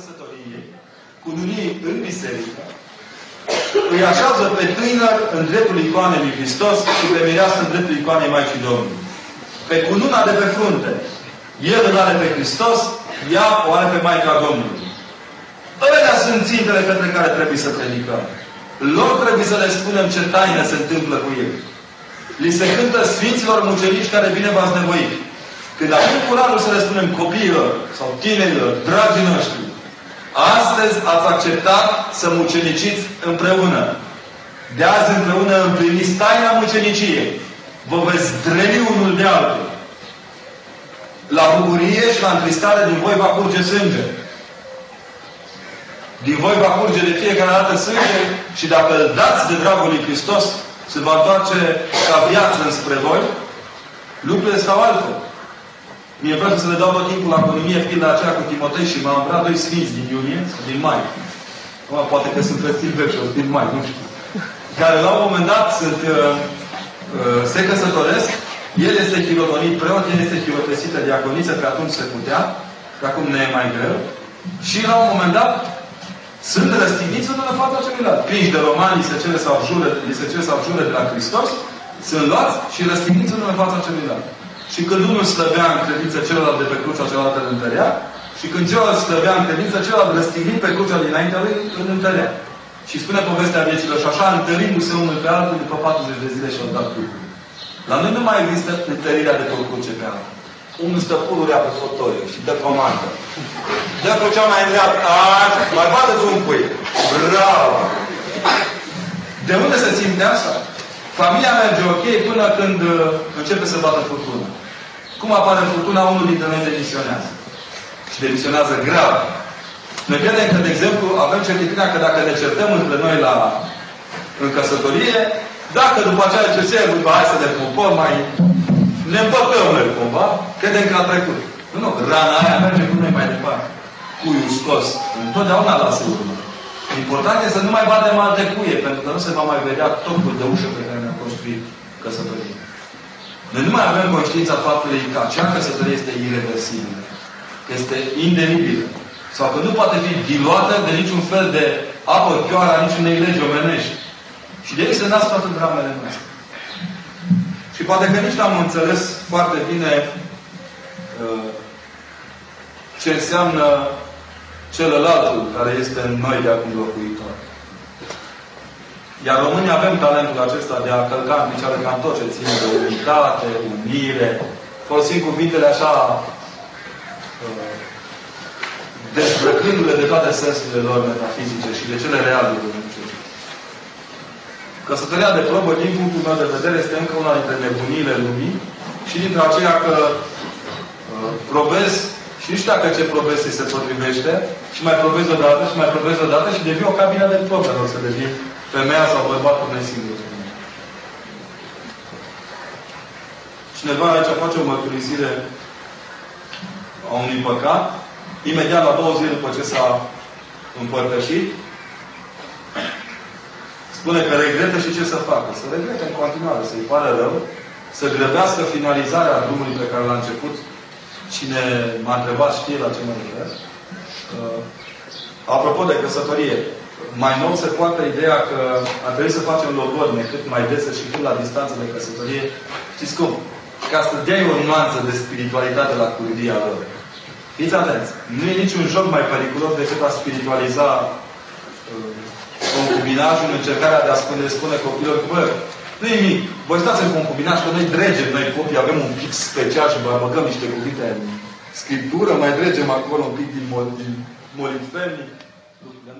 căsătoriei, cununii în biserică, îi așează pe tânăr în dreptul icoanei lui Hristos și pe mireasă în dreptul icoanei Maicii Domnului. Pe cununa de pe frunte, el îl are pe Hristos, ea o are pe Maica Domnului. Ălea sunt țintele pentru care trebuie să predicăm. Lor trebuie să le spunem ce taină se întâmplă cu ei. Li se cântă Sfinților Mucenici care vine v-ați nevoit. Când avem curajul să le spunem copiilor sau tinerilor, dragii noștri, astăzi ați acceptat să muceniciți împreună. De azi împreună împliniți taina muceniciei. Vă veți dreli unul de altul. La bucurie și la întristare din voi va curge sânge. Din voi va curge de fiecare dată sânge și dacă îl dați de dragul lui Hristos, se va întoarce ca viață înspre voi, lucrurile stau altfel. Mie vreau să le dau tot timpul la economie, fiind aceea cu Timotei și m-am vrea doi sfinți din iunie, din mai. Acum, poate că sunt răstil vechi din mai, nu știu. Care la un moment dat sunt, uh, uh, se căsătoresc, el este chirotonit preot, el este chirotesită diaconiță, că atunci se putea, că acum ne e mai greu. Și la un moment dat, sunt răstigniți unul în fața celuilalt. Prinși de romani, li se cere să abjure, li se cere să abjure de la Hristos, sunt luați și răstigniți unul în fața celuilalt. Și când unul slăbea în credință, celălalt de pe crucea cealaltă îl întărea. Și când celălalt slăbea în credință, celălalt răstignit pe crucea dinaintea lui, îl întărea. Și spune povestea vieților și așa, întărindu-se unul pe altul, după 40 de zile și-au dat lucruri. La noi nu mai există întărirea de pe o cruce pe altul. Unul stă pururea pe fotoliu și dă comandă. Dă cu cea mai îndreaptă. mai bate un pui. Bravo! De unde se simte asta? Familia merge ok până când uh, începe să bată furtuna. Cum apare furtuna? Unul dintre noi demisionează. Și demisionează grav. Noi credem că, de exemplu, avem certitudinea că dacă ne certăm între noi la, în căsătorie, dacă după aceea ce se după hai să ne pupăm, mai ne împăcăm noi cumva, credem că a trecut. Nu, nu, rana aia merge cu noi mai departe. Cuiul scos. Întotdeauna lasă urmă. Important este să nu mai batem alte cuie, pentru că nu se va mai vedea tocul de ușă pe care ne-a construit căsătoria. Noi nu mai avem conștiința faptului că acea căsătorie este irreversibilă. Că este indelibilă. Sau că nu poate fi diluată de niciun fel de apă chioară a niciunei legi omenești. Și de aici se nasc toate dramele noastre. Și poate că nici n-am înțeles foarte bine uh, ce înseamnă celălaltul care este în noi de acum locuitor. Iar românii avem talentul acesta de a călca în picioare cam tot ce ține de unitate, unire, folosim cuvintele așa uh, dezbrăcându-le de toate sensurile lor metafizice și de cele reale dumnezeu. Căsătoria de probă, din punctul meu de vedere, este încă una dintre nebuniile lumii și dintre aceea că uh, probezi și nu știu dacă ce probezi se potrivește și mai probezi odată și mai probezi odată și devii o cabină de probă, nu să devii femeia sau bărbatul nesingur. Cineva aici face o mărturisire a unui păcat, imediat la două zile după ce s-a împărtășit, spune că regretă și ce să facă. Să regrete în continuare, să-i pare rău, să grăbească finalizarea drumului pe care l-a început. Cine m-a întrebat știe la ce mă refer. Uh, apropo de căsătorie, mai nou se poate ideea că ar trebui să facem logodne cât mai dese și cât la distanță de căsătorie. Știți cum? Ca să dai o nuanță de spiritualitate la curdia lor. Fiți atenți. Nu e niciun joc mai periculos decât a spiritualiza uh, concubinajul în încercarea de a spune, spune copilor, bă, nu e nimic. Voi stați în concubinaj, că noi dregem, noi copii, avem un pic special și vă băgăm niște cuvinte în scriptură, mai dregem acolo un pic din, mol, din molitfemii. Lucrurile nu merg.